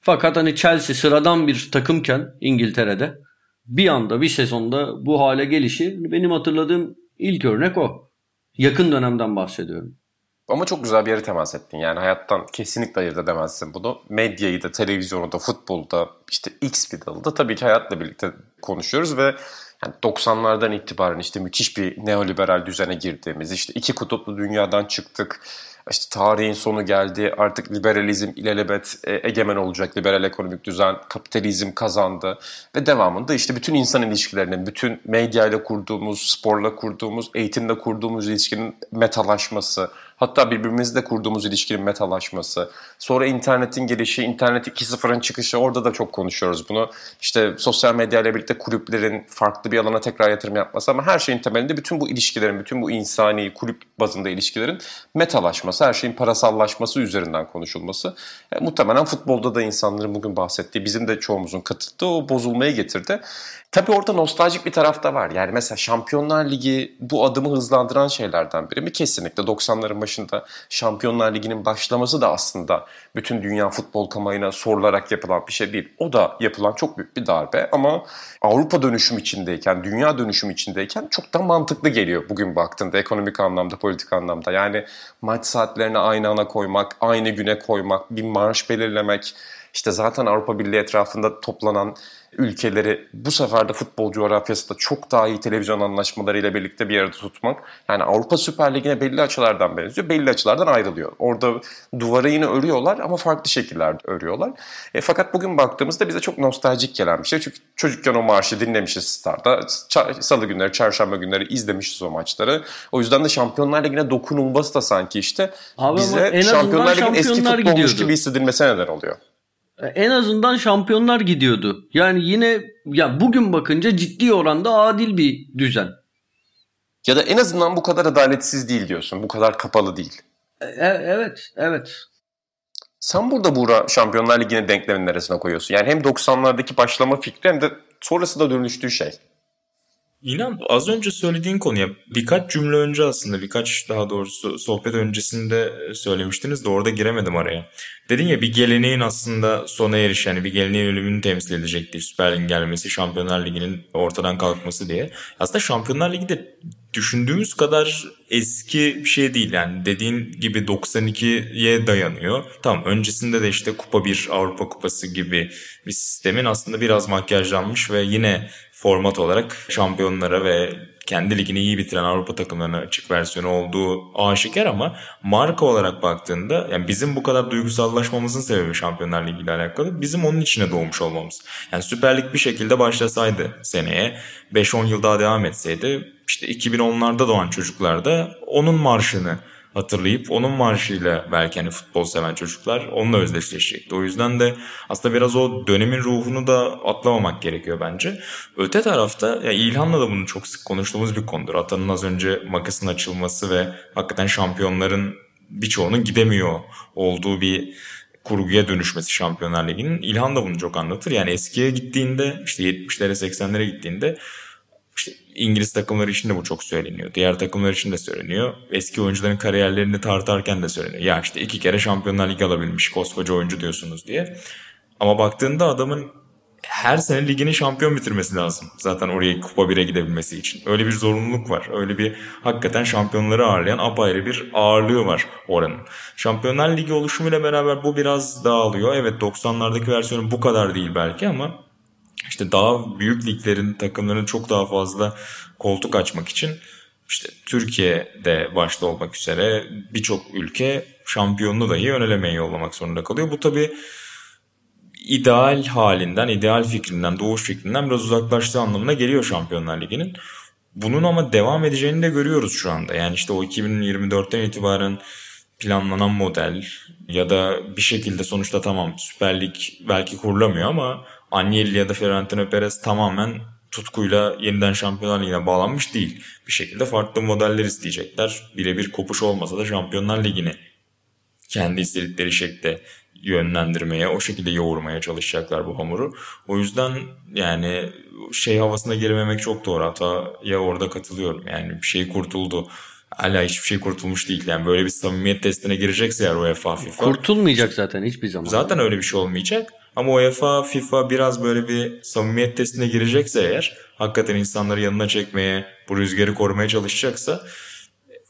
[SPEAKER 4] Fakat hani Chelsea sıradan bir takımken İngiltere'de bir anda bir sezonda bu hale gelişi benim hatırladığım ilk örnek o. Yakın dönemden bahsediyorum.
[SPEAKER 2] Ama çok güzel bir yere temas ettin. Yani hayattan kesinlikle ayırt edemezsin bunu. Medyayı da, televizyonu da, futbolu da, işte X bir dalı tabii ki hayatla birlikte konuşuyoruz ve yani 90'lardan itibaren işte müthiş bir neoliberal düzene girdiğimiz, işte iki kutuplu dünyadan çıktık işte tarihin sonu geldi. Artık liberalizm ilelebet e, egemen olacak. Liberal ekonomik düzen, kapitalizm kazandı. Ve devamında işte bütün insan ilişkilerinin, bütün medyayla kurduğumuz, sporla kurduğumuz, eğitimle kurduğumuz ilişkinin metalaşması, Hatta birbirimizle kurduğumuz ilişkinin metalaşması. Sonra internetin gelişi, internet 2.0'ın çıkışı orada da çok konuşuyoruz bunu. İşte sosyal medya ile birlikte kulüplerin farklı bir alana tekrar yatırım yapması ama her şeyin temelinde bütün bu ilişkilerin, bütün bu insani kulüp bazında ilişkilerin metalaşması, her şeyin parasallaşması üzerinden konuşulması. E, muhtemelen futbolda da insanların bugün bahsettiği, bizim de çoğumuzun katıldığı o bozulmaya getirdi. Tabii orada nostaljik bir taraf da var. Yani mesela Şampiyonlar Ligi bu adımı hızlandıran şeylerden biri mi? Kesinlikle 90'ların başında Şampiyonlar Ligi'nin başlaması da aslında bütün dünya futbol kamuoyuna sorularak yapılan bir şey değil. O da yapılan çok büyük bir darbe ama Avrupa dönüşüm içindeyken, dünya dönüşüm içindeyken çok da mantıklı geliyor bugün baktığında ekonomik anlamda, politik anlamda. Yani maç saatlerini aynı ana koymak, aynı güne koymak, bir marş belirlemek, işte zaten Avrupa Birliği etrafında toplanan ülkeleri bu sefer de futbol coğrafyasında çok daha iyi televizyon anlaşmalarıyla birlikte bir arada tutmak. Yani Avrupa Süper Ligi'ne belli açılardan benziyor. Belli açılardan ayrılıyor. Orada duvarı yine örüyorlar ama farklı şekillerde örüyorlar. E, fakat bugün baktığımızda bize çok nostaljik gelen bir şey. Çünkü çocukken o marşı dinlemişiz Star'da. Salı günleri, çarşamba günleri izlemişiz o maçları. O yüzden de Şampiyonlar Ligi'ne dokunulması da sanki işte Abi bize Şampiyonlar Ligi'nin eski futbolmuş gidiyordu. gibi hissedilmesine neden oluyor
[SPEAKER 4] en azından şampiyonlar gidiyordu. Yani yine ya bugün bakınca ciddi oranda adil bir düzen.
[SPEAKER 2] Ya da en azından bu kadar adaletsiz değil diyorsun. Bu kadar kapalı değil.
[SPEAKER 4] E, e evet, evet.
[SPEAKER 2] Sen burada Buğra Şampiyonlar Ligi'ni denklemin neresine koyuyorsun? Yani hem 90'lardaki başlama fikri hem de sonrasında dönüştüğü şey.
[SPEAKER 3] İnan az önce söylediğin konuya birkaç cümle önce aslında birkaç daha doğrusu sohbet öncesinde söylemiştiniz de orada giremedim araya. Dedin ya bir geleneğin aslında sona eriş yani bir geleneğin ölümünü temsil edecekti Süper Lig'in gelmesi, Şampiyonlar Ligi'nin ortadan kalkması diye. Aslında Şampiyonlar Ligi de düşündüğümüz kadar eski bir şey değil yani dediğin gibi 92'ye dayanıyor. Tamam öncesinde de işte Kupa 1 Avrupa Kupası gibi bir sistemin aslında biraz makyajlanmış ve yine format olarak şampiyonlara ve kendi ligini iyi bitiren Avrupa takımlarına açık versiyonu olduğu aşikar ama marka olarak baktığında yani bizim bu kadar duygusallaşmamızın sebebi Şampiyonlar Ligi ile alakalı bizim onun içine doğmuş olmamız. Yani Süper Lig bir şekilde başlasaydı seneye 5-10 yıl daha devam etseydi işte 2010'larda doğan çocuklar da onun marşını hatırlayıp onun marşıyla belki hani futbol seven çocuklar onunla özdeşleşecekti. O yüzden de aslında biraz o dönemin ruhunu da atlamamak gerekiyor bence. Öte tarafta ya İlhan'la da bunu çok sık konuştuğumuz bir konudur. Atanın az önce makasın açılması ve hakikaten şampiyonların birçoğunun gidemiyor olduğu bir kurguya dönüşmesi Şampiyonlar Ligi'nin. İlhan da bunu çok anlatır. Yani eskiye gittiğinde işte 70'lere 80'lere gittiğinde işte İngiliz takımları için de bu çok söyleniyor. Diğer takımlar için de söyleniyor. Eski oyuncuların kariyerlerini tartarken de söyleniyor. Ya işte iki kere Şampiyonlar Ligi alabilmiş koskoca oyuncu diyorsunuz diye. Ama baktığında adamın her sene ligini şampiyon bitirmesi lazım. Zaten oraya Kupa 1'e gidebilmesi için. Öyle bir zorunluluk var. Öyle bir hakikaten şampiyonları ağırlayan apayrı bir ağırlığı var oranın. Şampiyonlar Ligi oluşumuyla beraber bu biraz dağılıyor. Evet 90'lardaki versiyonu bu kadar değil belki ama işte daha büyük liglerin takımların çok daha fazla koltuk açmak için işte Türkiye'de başta olmak üzere birçok ülke şampiyonluğu dahi ön yollamak zorunda kalıyor. Bu tabi ideal halinden, ideal fikrinden, doğuş fikrinden biraz uzaklaştığı anlamına geliyor Şampiyonlar Ligi'nin. Bunun ama devam edeceğini de görüyoruz şu anda. Yani işte o 2024'ten itibaren planlanan model ya da bir şekilde sonuçta tamam Süper Lig belki kurulamıyor ama Agnelli ya da Florentino Perez tamamen tutkuyla yeniden Şampiyonlar Ligi'ne bağlanmış değil. Bir şekilde farklı modeller isteyecekler. Birebir kopuş olmasa da Şampiyonlar Ligi'ni kendi istedikleri şekilde yönlendirmeye, o şekilde yoğurmaya çalışacaklar bu hamuru. O yüzden yani şey havasına girmemek çok doğru. Hatta ya orada katılıyorum. Yani bir şey kurtuldu. Hala hiçbir şey kurtulmuş değil. Yani böyle bir samimiyet testine girecekse eğer UEFA FIFA.
[SPEAKER 4] Kurtulmayacak zaten hiçbir zaman.
[SPEAKER 3] Zaten öyle bir şey olmayacak. Ama UEFA, FIFA biraz böyle bir samimiyet testine girecekse eğer hakikaten insanları yanına çekmeye, bu rüzgarı korumaya çalışacaksa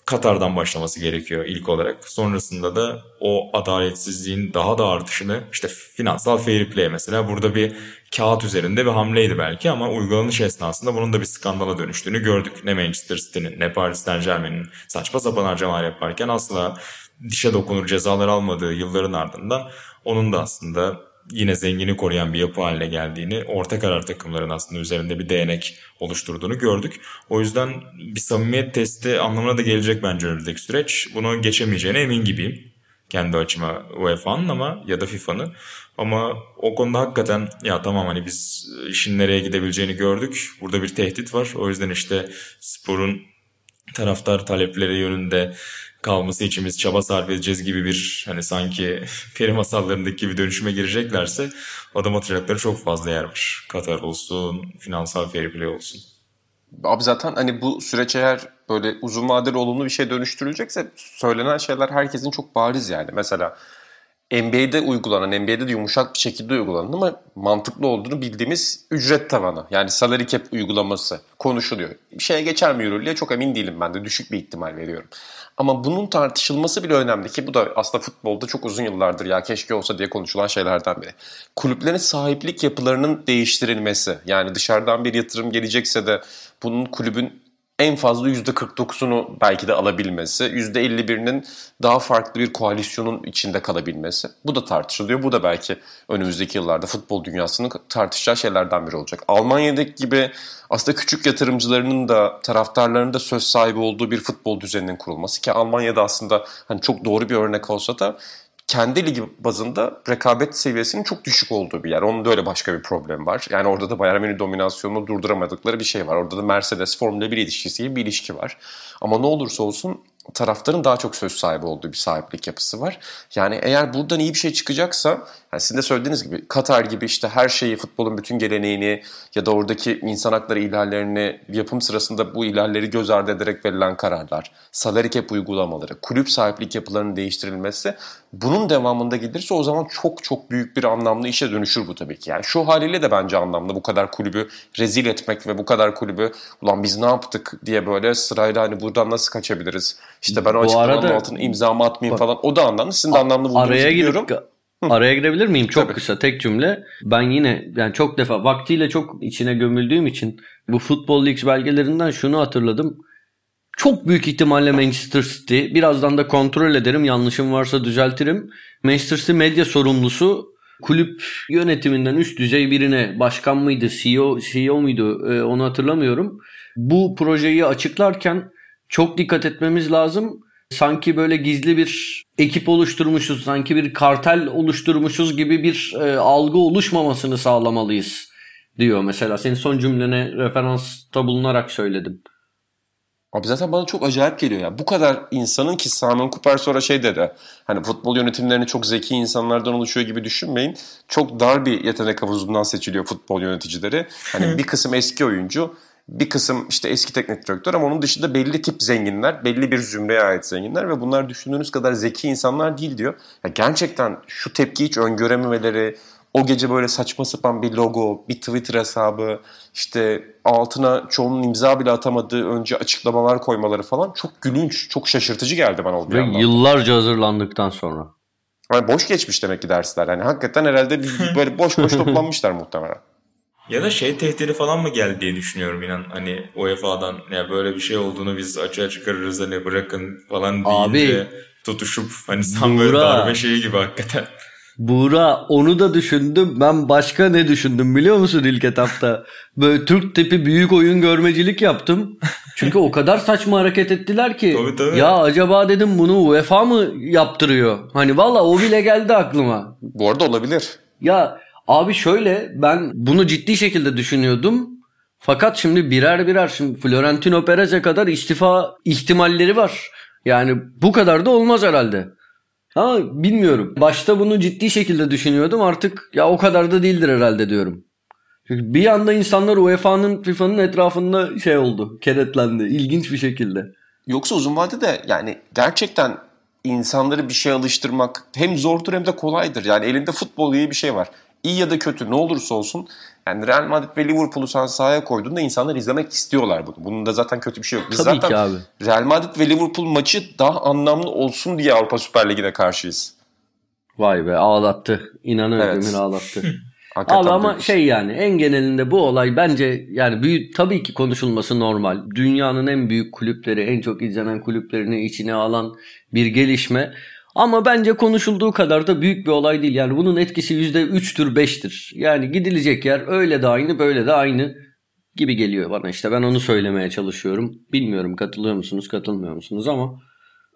[SPEAKER 3] Katar'dan başlaması gerekiyor ilk olarak. Sonrasında da o adaletsizliğin daha da artışını işte finansal fair play mesela burada bir kağıt üzerinde bir hamleydi belki ama uygulanış esnasında bunun da bir skandala dönüştüğünü gördük. Ne Manchester City'nin ne Paris Saint Germain'in saçma sapan harcamalar yaparken asla dişe dokunur cezalar almadığı yılların ardından onun da aslında yine zengini koruyan bir yapı haline geldiğini, orta karar takımların aslında üzerinde bir değnek oluşturduğunu gördük. O yüzden bir samimiyet testi anlamına da gelecek bence önümüzdeki süreç. Bunu geçemeyeceğine emin gibiyim. Kendi açıma UEFA'nın ama ya da FIFA'nın. Ama o konuda hakikaten ya tamam hani biz işin nereye gidebileceğini gördük. Burada bir tehdit var. O yüzden işte sporun taraftar talepleri yönünde kalması için çaba sarf edeceğiz gibi bir hani sanki *laughs* peri masallarındaki gibi dönüşüme gireceklerse adım atacakları çok fazla yer var. Katar olsun, finansal fair play olsun.
[SPEAKER 2] Abi zaten hani bu süreç eğer böyle uzun vadeli olumlu bir şey dönüştürülecekse söylenen şeyler herkesin çok bariz yani. Mesela NBA'de uygulanan, NBA'de de yumuşak bir şekilde uygulanan ama mantıklı olduğunu bildiğimiz ücret tavanı. Yani salary cap uygulaması konuşuluyor. Bir şeye geçer mi Euroleague'ye çok emin değilim ben de düşük bir ihtimal veriyorum. Ama bunun tartışılması bile önemli ki bu da aslında futbolda çok uzun yıllardır ya keşke olsa diye konuşulan şeylerden biri. Kulüplerin sahiplik yapılarının değiştirilmesi. Yani dışarıdan bir yatırım gelecekse de bunun kulübün en fazla %49'unu belki de alabilmesi, %51'inin daha farklı bir koalisyonun içinde kalabilmesi. Bu da tartışılıyor. Bu da belki önümüzdeki yıllarda futbol dünyasının tartışacağı şeylerden biri olacak. Almanya'daki gibi aslında küçük yatırımcılarının da taraftarlarının da söz sahibi olduğu bir futbol düzeninin kurulması ki Almanya'da aslında hani çok doğru bir örnek olsa da kendi ligi bazında rekabet seviyesinin çok düşük olduğu bir yer. Onun da öyle başka bir problem var. Yani orada da Bayern Münih dominasyonunu durduramadıkları bir şey var. Orada da Mercedes Formula 1 ilişkisi gibi bir ilişki var. Ama ne olursa olsun taraftarın daha çok söz sahibi olduğu bir sahiplik yapısı var. Yani eğer buradan iyi bir şey çıkacaksa, yani sizin de söylediğiniz gibi Katar gibi işte her şeyi, futbolun bütün geleneğini ya da oradaki insan hakları ihlallerini yapım sırasında bu ihlalleri göz ardı ederek verilen kararlar, salary cap uygulamaları, kulüp sahiplik yapılarının değiştirilmesi bunun devamında gelirse o zaman çok çok büyük bir anlamlı işe dönüşür bu tabii ki. Yani şu haliyle de bence anlamlı bu kadar kulübü rezil etmek ve bu kadar kulübü ulan biz ne yaptık diye böyle sırayla hani buradan nasıl kaçabiliriz? İşte ben o açıklamanın arada, altına imzamı atmayayım bak, falan. O da anlamlı. Sizin de anlamlı bulduğunuzu araya biliyorum. Girip,
[SPEAKER 4] araya girebilir miyim? Çok Tabii. kısa tek cümle. Ben yine yani çok defa vaktiyle çok içine gömüldüğüm için bu Football Leagues belgelerinden şunu hatırladım. Çok büyük ihtimalle Manchester City, birazdan da kontrol ederim yanlışım varsa düzeltirim. Manchester City medya sorumlusu kulüp yönetiminden üst düzey birine başkan mıydı, CEO, CEO muydu e, onu hatırlamıyorum. Bu projeyi açıklarken çok dikkat etmemiz lazım. Sanki böyle gizli bir ekip oluşturmuşuz, sanki bir kartel oluşturmuşuz gibi bir e, algı oluşmamasını sağlamalıyız diyor mesela. Senin son cümlene referansta bulunarak söyledim.
[SPEAKER 2] Abi zaten bana çok acayip geliyor ya. Bu kadar insanın ki Simon Cooper sonra şey dedi. Hani futbol yönetimlerini çok zeki insanlardan oluşuyor gibi düşünmeyin. Çok dar bir yetenek havuzundan seçiliyor futbol yöneticileri. Hani *laughs* bir kısım eski oyuncu, bir kısım işte eski teknik direktör ama onun dışında belli tip zenginler, belli bir zümreye ait zenginler ve bunlar düşündüğünüz kadar zeki insanlar değil diyor. Ya gerçekten şu tepki hiç öngörememeleri, o gece böyle saçma sapan bir logo, bir Twitter hesabı, işte altına çoğunun imza bile atamadığı önce açıklamalar koymaları falan çok gülünç, çok şaşırtıcı geldi bana
[SPEAKER 4] Ve yıllarca hazırlandıktan sonra.
[SPEAKER 2] Yani boş geçmiş demek ki dersler. Yani hakikaten herhalde böyle boş boş *laughs* toplanmışlar muhtemelen.
[SPEAKER 3] Ya da şey tehdidi falan mı geldi diye düşünüyorum inan. Hani UEFA'dan ya böyle bir şey olduğunu biz açığa çıkarırız hani bırakın falan deyince Abi, tutuşup hani tam böyle darbe şeyi gibi hakikaten.
[SPEAKER 4] Buğra onu da düşündüm. Ben başka ne düşündüm biliyor musun ilk etapta? Böyle Türk tipi büyük oyun görmecilik yaptım. Çünkü o kadar saçma hareket ettiler ki. Tabii, tabii. Ya acaba dedim bunu UEFA mı yaptırıyor? Hani valla o bile geldi aklıma.
[SPEAKER 2] Bu arada olabilir.
[SPEAKER 4] Ya abi şöyle ben bunu ciddi şekilde düşünüyordum. Fakat şimdi birer birer şimdi Florentino Perez'e kadar istifa ihtimalleri var. Yani bu kadar da olmaz herhalde. Ama bilmiyorum. Başta bunu ciddi şekilde düşünüyordum. Artık ya o kadar da değildir herhalde diyorum. Çünkü bir anda insanlar UEFA'nın FIFA'nın etrafında şey oldu. Kenetlendi. İlginç bir şekilde.
[SPEAKER 2] Yoksa uzun vadede yani gerçekten insanları bir şey alıştırmak hem zordur hem de kolaydır. Yani elinde futbol diye bir şey var. İyi ya da kötü ne olursa olsun yani Real Madrid ve Liverpool'u sen sahaya koyduğunda insanlar izlemek istiyorlar bunu. Bunun da zaten kötü bir şey yok. Biz
[SPEAKER 4] Tabii
[SPEAKER 2] zaten
[SPEAKER 4] ki abi.
[SPEAKER 2] Real Madrid ve Liverpool maçı daha anlamlı olsun diye Avrupa Süper Ligi'ne karşıyız.
[SPEAKER 4] Vay be ağlattı. İnan
[SPEAKER 2] Evet.
[SPEAKER 4] Özdemir ağlattı.
[SPEAKER 2] Hakikaten
[SPEAKER 4] Abi ama
[SPEAKER 2] bir
[SPEAKER 4] şey yani en genelinde bu olay bence yani büyük tabii ki konuşulması normal. Dünyanın en büyük kulüpleri, en çok izlenen kulüplerini içine alan bir gelişme. Ama bence konuşulduğu kadar da büyük bir olay değil. Yani bunun etkisi %3'tür 5'tir. Yani gidilecek yer öyle de aynı böyle de aynı gibi geliyor bana işte. Ben onu söylemeye çalışıyorum. Bilmiyorum katılıyor musunuz katılmıyor musunuz ama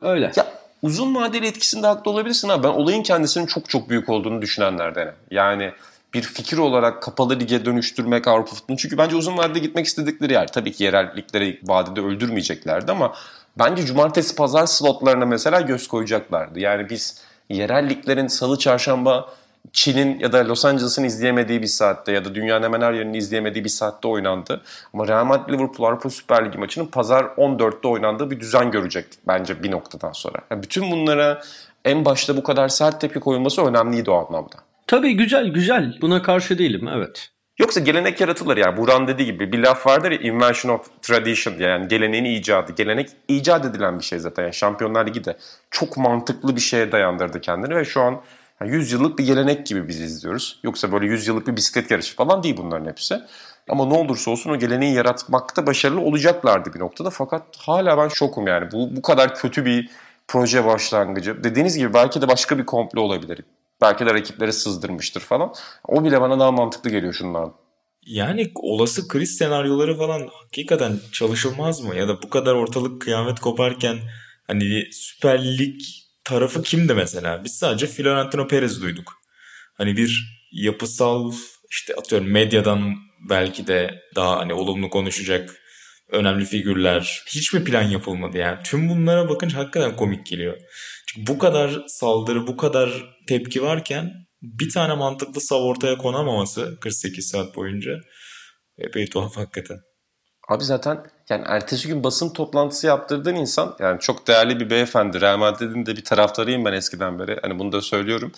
[SPEAKER 4] öyle.
[SPEAKER 2] Ya uzun vadeli etkisinde haklı olabilirsin ama ben olayın kendisinin çok çok büyük olduğunu düşünenlerdenim. Yani bir fikir olarak kapalı lige dönüştürmek Avrupa futbolunu. Çünkü bence uzun vadede gitmek istedikleri yer. Tabii ki yerel ligleri vadede öldürmeyeceklerdi ama bence cumartesi pazar slotlarına mesela göz koyacaklardı. Yani biz yerel liglerin salı çarşamba Çin'in ya da Los Angeles'ın izleyemediği bir saatte ya da dünyanın hemen her yerinin izleyemediği bir saatte oynandı. Ama Real Madrid Liverpool Avrupa Süper Ligi maçının pazar 14'te oynandığı bir düzen görecektik bence bir noktadan sonra. Yani bütün bunlara en başta bu kadar sert tepki koyulması önemliydi o anlamda.
[SPEAKER 4] Tabii güzel güzel buna karşı değilim evet.
[SPEAKER 2] Yoksa gelenek yaratılır yani. Buran dediği gibi bir laf vardır ya invention of tradition yani geleneğin icadı. Gelenek icat edilen bir şey zaten. Yani Şampiyonlar Ligi de çok mantıklı bir şeye dayandırdı kendini ve şu an yani 100 yıllık bir gelenek gibi biz izliyoruz. Yoksa böyle 100 yıllık bir bisiklet yarışı falan değil bunların hepsi. Ama ne olursa olsun o geleneği yaratmakta başarılı olacaklardı bir noktada. Fakat hala ben şokum yani. Bu, bu kadar kötü bir proje başlangıcı. Dediğiniz gibi belki de başka bir komplo olabilir. Belki de rakipleri sızdırmıştır falan. O bile bana daha mantıklı geliyor şundan.
[SPEAKER 3] Yani olası kriz senaryoları falan hakikaten çalışılmaz mı? Ya da bu kadar ortalık kıyamet koparken hani Süper Lig tarafı kimdi mesela? Biz sadece Florentino Perez duyduk. Hani bir yapısal işte atıyorum medyadan belki de daha hani olumlu konuşacak önemli figürler. Hiç mi plan yapılmadı yani? Tüm bunlara bakınca hakikaten komik geliyor. Bu kadar saldırı, bu kadar tepki varken bir tane mantıklı sav ortaya konamaması 48 saat boyunca epey tuhaf hakikaten.
[SPEAKER 2] Abi zaten yani ertesi gün basın toplantısı yaptırdığın insan yani çok değerli bir beyefendi. Real Madrid'in de bir taraftarıyım ben eskiden beri. Hani bunu da söylüyorum.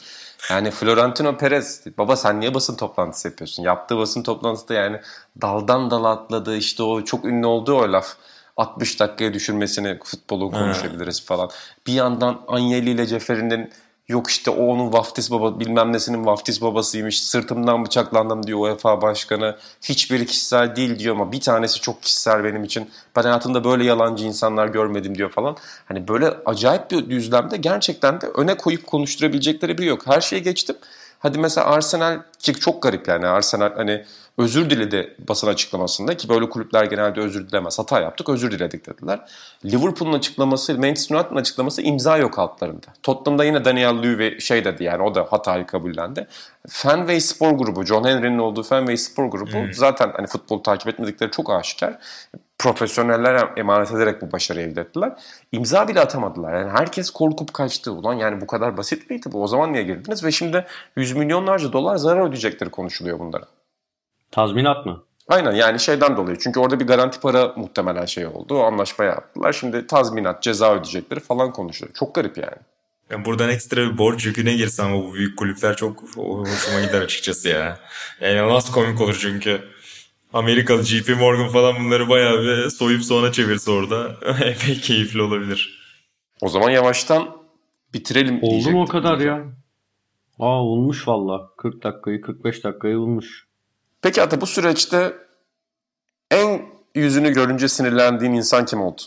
[SPEAKER 2] Yani Florentino Perez baba sen niye basın toplantısı yapıyorsun? Yaptığı basın toplantısında yani daldan dala atladı işte o çok ünlü olduğu o laf. 60 dakikaya düşürmesini futbolu konuşabiliriz falan. Bir yandan Anyeli ile Ceferi'nin yok işte o onun vaftiz baba bilmem nesinin vaftiz babasıymış sırtımdan bıçaklandım diyor UEFA başkanı. Hiçbiri kişisel değil diyor ama bir tanesi çok kişisel benim için. Ben hayatımda böyle yalancı insanlar görmedim diyor falan. Hani böyle acayip bir düzlemde gerçekten de öne koyup konuşturabilecekleri biri yok. Her şeyi geçtim. Hadi mesela Arsenal ki çok garip yani Arsenal hani özür diledi basın açıklamasında ki böyle kulüpler genelde özür dilemez. Hata yaptık özür diledik dediler. Liverpool'un açıklaması, Manchester United'ın açıklaması imza yok altlarında. Tottenham'da yine Daniel Levy şey dedi yani o da hatayı kabullendi. Fenway Spor Grubu, John Henry'nin olduğu Fenway Spor Grubu hmm. zaten hani futbol takip etmedikleri çok aşikar. Profesyoneller emanet ederek bu başarıyı elde ettiler. İmza bile atamadılar. Yani herkes korkup kaçtı. Ulan yani bu kadar basit miydi bu? O zaman niye girdiniz? Ve şimdi yüz milyonlarca dolar zarar ödeyecekleri konuşuluyor bunlara.
[SPEAKER 4] Tazminat mı?
[SPEAKER 2] Aynen yani şeyden dolayı. Çünkü orada bir garanti para muhtemelen şey oldu. O anlaşma yaptılar. Şimdi tazminat, ceza ödeyecekleri falan konuşuyor. Çok garip yani.
[SPEAKER 3] Yani buradan ekstra bir borç yüküne girsem bu büyük kulüpler çok hoşuma gider açıkçası ya. Yani nasıl komik olur çünkü. Amerikalı JP Morgan falan bunları bayağı bir soyup sonra çevirse orada *laughs* epey keyifli olabilir.
[SPEAKER 2] O zaman yavaştan bitirelim
[SPEAKER 4] Oldu mu o kadar ya? Aa olmuş valla. 40 dakikayı 45 dakikayı bulmuş.
[SPEAKER 2] Peki Ata bu süreçte en yüzünü görünce sinirlendiğin insan kim oldu?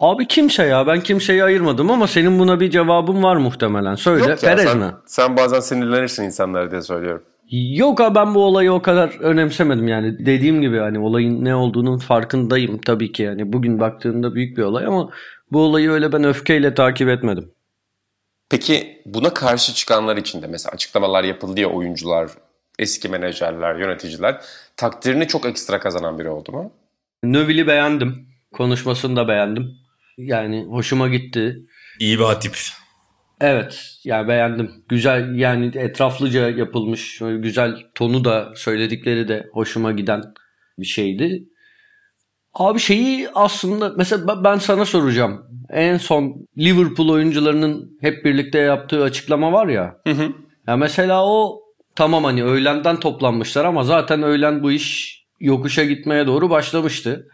[SPEAKER 4] Abi kimse ya ben kimseyi ayırmadım ama senin buna bir cevabın var muhtemelen. Söyle
[SPEAKER 2] Yok ya,
[SPEAKER 4] Perez
[SPEAKER 2] sen,
[SPEAKER 4] mi?
[SPEAKER 2] Sen bazen sinirlenirsin insanlara diye söylüyorum.
[SPEAKER 4] Yok abi ben bu olayı o kadar önemsemedim yani dediğim gibi hani olayın ne olduğunun farkındayım tabii ki yani bugün baktığımda büyük bir olay ama bu olayı öyle ben öfkeyle takip etmedim.
[SPEAKER 2] Peki buna karşı çıkanlar için de mesela açıklamalar yapıldı ya oyuncular, eski menajerler, yöneticiler takdirini çok ekstra kazanan biri oldu mu?
[SPEAKER 4] Növil'i beğendim. Konuşmasını da beğendim. Yani hoşuma gitti.
[SPEAKER 3] İyi bir hatip.
[SPEAKER 4] Evet yani beğendim. Güzel yani etraflıca yapılmış. Güzel tonu da söyledikleri de hoşuma giden bir şeydi. Abi şeyi aslında mesela ben sana soracağım. En son Liverpool oyuncularının hep birlikte yaptığı açıklama var ya. Hı hı. Ya mesela o tamam hani öğlenden toplanmışlar ama zaten öğlen bu iş yokuşa gitmeye doğru başlamıştı.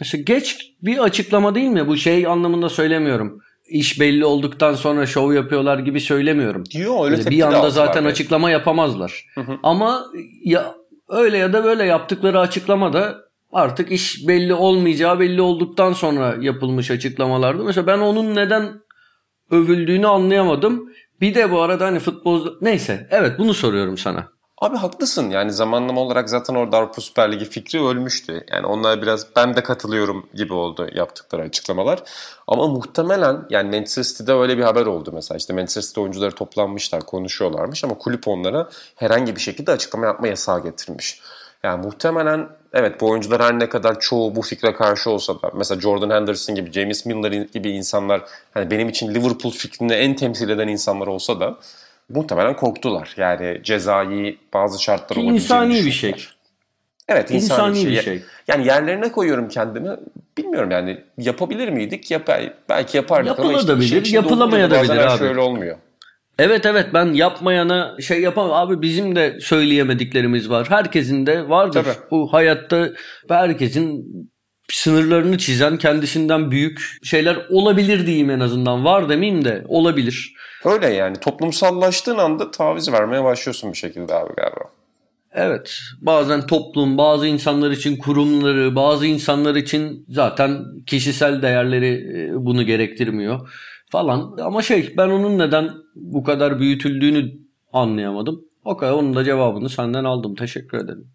[SPEAKER 4] Mesela geç bir açıklama değil mi? Bu şey anlamında söylemiyorum. İş belli olduktan sonra şov yapıyorlar gibi söylemiyorum.
[SPEAKER 2] Yok öyle
[SPEAKER 4] yani Bir anda zaten açıklama yapamazlar. Hı hı. Ama ya öyle ya da böyle yaptıkları açıklamada artık iş belli olmayacağı belli olduktan sonra yapılmış açıklamalardı. Mesela ben onun neden övüldüğünü anlayamadım. Bir de bu arada hani futbol neyse evet bunu soruyorum sana.
[SPEAKER 2] Abi haklısın yani zamanlama olarak zaten orada Avrupa Süper Ligi fikri ölmüştü. Yani onlar biraz ben de katılıyorum gibi oldu yaptıkları açıklamalar. Ama muhtemelen yani Manchester City'de öyle bir haber oldu mesela. İşte Manchester City oyuncuları toplanmışlar konuşuyorlarmış ama kulüp onlara herhangi bir şekilde açıklama yapma yasağı getirmiş. Yani muhtemelen evet bu oyuncular her ne kadar çoğu bu fikre karşı olsa da mesela Jordan Henderson gibi, James Milner gibi insanlar hani benim için Liverpool fikrini en temsil eden insanlar olsa da muhtemelen korktular. Yani cezai bazı şartlar
[SPEAKER 4] olabileceğini İnsani bir şey.
[SPEAKER 2] Evet insani, insani bir, şey. bir şey. Yani yerlerine koyuyorum kendimi. Bilmiyorum yani yapabilir miydik? Yap belki yapardık
[SPEAKER 4] Yapılabilir, ama işte yapılamayabilir abi.
[SPEAKER 2] şöyle olmuyor.
[SPEAKER 4] Evet evet ben yapmayana şey yapamam. Abi bizim de söyleyemediklerimiz var. Herkesin de vardır. Tabii. Bu hayatta herkesin sınırlarını çizen kendisinden büyük şeyler olabilir diyeyim en azından. Var demeyeyim de olabilir.
[SPEAKER 2] Öyle yani toplumsallaştığın anda taviz vermeye başlıyorsun bir şekilde abi galiba.
[SPEAKER 4] Evet bazen toplum bazı insanlar için kurumları bazı insanlar için zaten kişisel değerleri e, bunu gerektirmiyor falan. Ama şey ben onun neden bu kadar büyütüldüğünü anlayamadım. O kadar onun da cevabını senden aldım. Teşekkür ederim.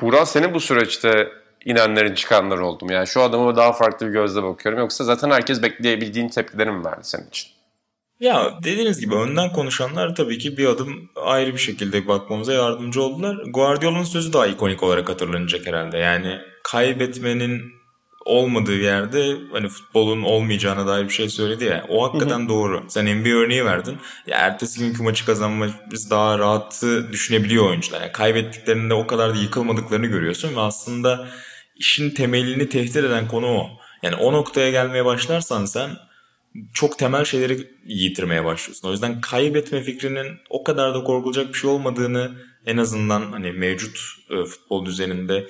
[SPEAKER 2] Burak senin bu süreçte inenlerin çıkanlar oldum. Yani şu adama daha farklı bir gözle bakıyorum. Yoksa zaten herkes bekleyebildiğin tepkileri mi verdi senin için?
[SPEAKER 3] Ya dediğiniz gibi önden konuşanlar tabii ki bir adım ayrı bir şekilde bakmamıza yardımcı oldular. Guardiola'nın sözü daha ikonik olarak hatırlanacak herhalde. Yani kaybetmenin olmadığı yerde hani futbolun olmayacağına dair bir şey söyledi ya. O hakikaten hı hı. doğru. Sen NBA örneği verdin. Ya ertesi günkü maçı kazanmamız daha rahatı düşünebiliyor oyuncular. Yani kaybettiklerinde o kadar da yıkılmadıklarını görüyorsun ve aslında işin temelini tehdit eden konu o. Yani o noktaya gelmeye başlarsan sen çok temel şeyleri yitirmeye başlıyorsun. O yüzden kaybetme fikrinin o kadar da korkulacak bir şey olmadığını en azından hani mevcut e, futbol düzeninde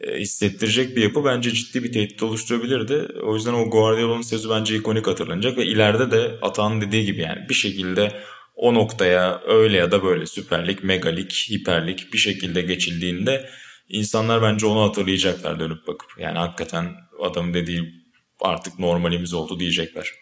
[SPEAKER 3] e, hissettirecek bir yapı bence ciddi bir tehdit oluşturabilirdi. O yüzden o Guardiola'nın sözü bence ikonik hatırlanacak ve ileride de Atan dediği gibi yani bir şekilde o noktaya öyle ya da böyle süperlik, megalik, hiperlik bir şekilde geçildiğinde insanlar bence onu hatırlayacaklar dönüp bakıp. Yani hakikaten adam dediği artık normalimiz oldu diyecekler.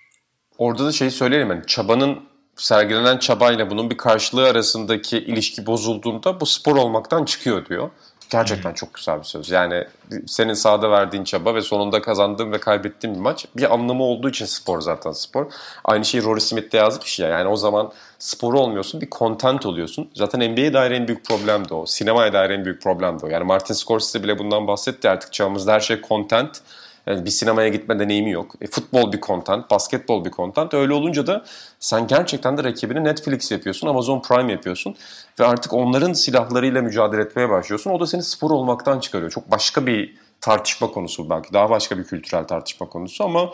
[SPEAKER 2] Orada da şeyi söyleyelim yani çabanın sergilenen çabayla bunun bir karşılığı arasındaki ilişki bozulduğunda bu spor olmaktan çıkıyor diyor. Gerçekten çok güzel bir söz. Yani senin sahada verdiğin çaba ve sonunda kazandığın ve kaybettiğin bir maç bir anlamı olduğu için spor zaten spor. Aynı şeyi Rory Smith de yazmış ya. Yani o zaman spor olmuyorsun bir content oluyorsun. Zaten NBA'ye dair en büyük problem de o. Sinemaya dair en büyük problem de o. Yani Martin Scorsese bile bundan bahsetti artık çağımızda her şey content. Yani bir sinemaya gitme deneyimi yok. E, futbol bir content, basketbol bir content. Öyle olunca da sen gerçekten de rakibini Netflix yapıyorsun, Amazon Prime yapıyorsun. Ve artık onların silahlarıyla mücadele etmeye başlıyorsun. O da seni spor olmaktan çıkarıyor. Çok başka bir tartışma konusu belki. Daha başka bir kültürel tartışma konusu ama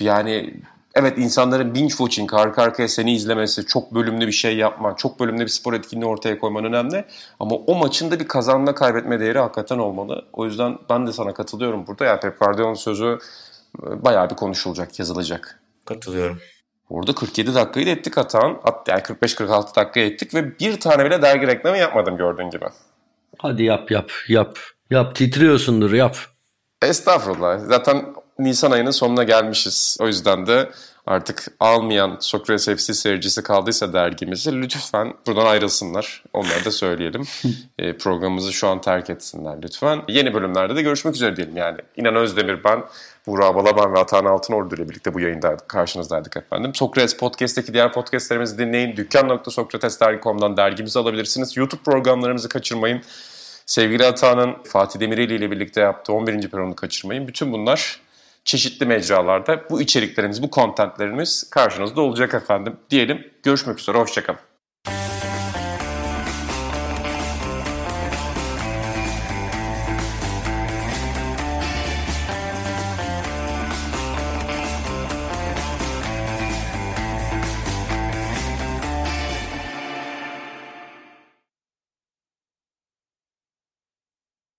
[SPEAKER 2] yani evet insanların binge watching arka arkaya seni izlemesi, çok bölümlü bir şey yapma, çok bölümlü bir spor etkinliği ortaya koyman önemli. Ama o maçın da bir kazanma kaybetme değeri hakikaten olmalı. O yüzden ben de sana katılıyorum burada. Yani Pep Guardiola'nın sözü e, bayağı bir konuşulacak, yazılacak.
[SPEAKER 3] Katılıyorum.
[SPEAKER 2] Orada 47 dakikayı da ettik Atan. Yani 45-46 dakika ettik ve bir tane bile dergi reklamı yapmadım gördüğün gibi.
[SPEAKER 4] Hadi yap yap yap. Yap titriyorsundur yap.
[SPEAKER 2] Estağfurullah. Zaten Nisan ayının sonuna gelmişiz. O yüzden de artık almayan Sokrates FC seyircisi kaldıysa dergimizi lütfen buradan ayrılsınlar. Onları da söyleyelim. *laughs* e, programımızı şu an terk etsinler lütfen. Yeni bölümlerde de görüşmek üzere diyelim yani. İnan Özdemir ben, Buğra Balaban ve Atan Altınordu ile birlikte bu yayındaydık. Karşınızdaydık efendim. Sokrates Podcast'teki diğer podcastlerimizi dinleyin. Dükkan.sokratesdergi.com'dan dergimizi alabilirsiniz. YouTube programlarımızı kaçırmayın. Sevgili Ata'nın Fatih Demireli ile birlikte yaptığı 11. peronu kaçırmayın. Bütün bunlar çeşitli mecralarda bu içeriklerimiz, bu kontentlerimiz karşınızda olacak efendim. Diyelim görüşmek üzere, hoşçakalın.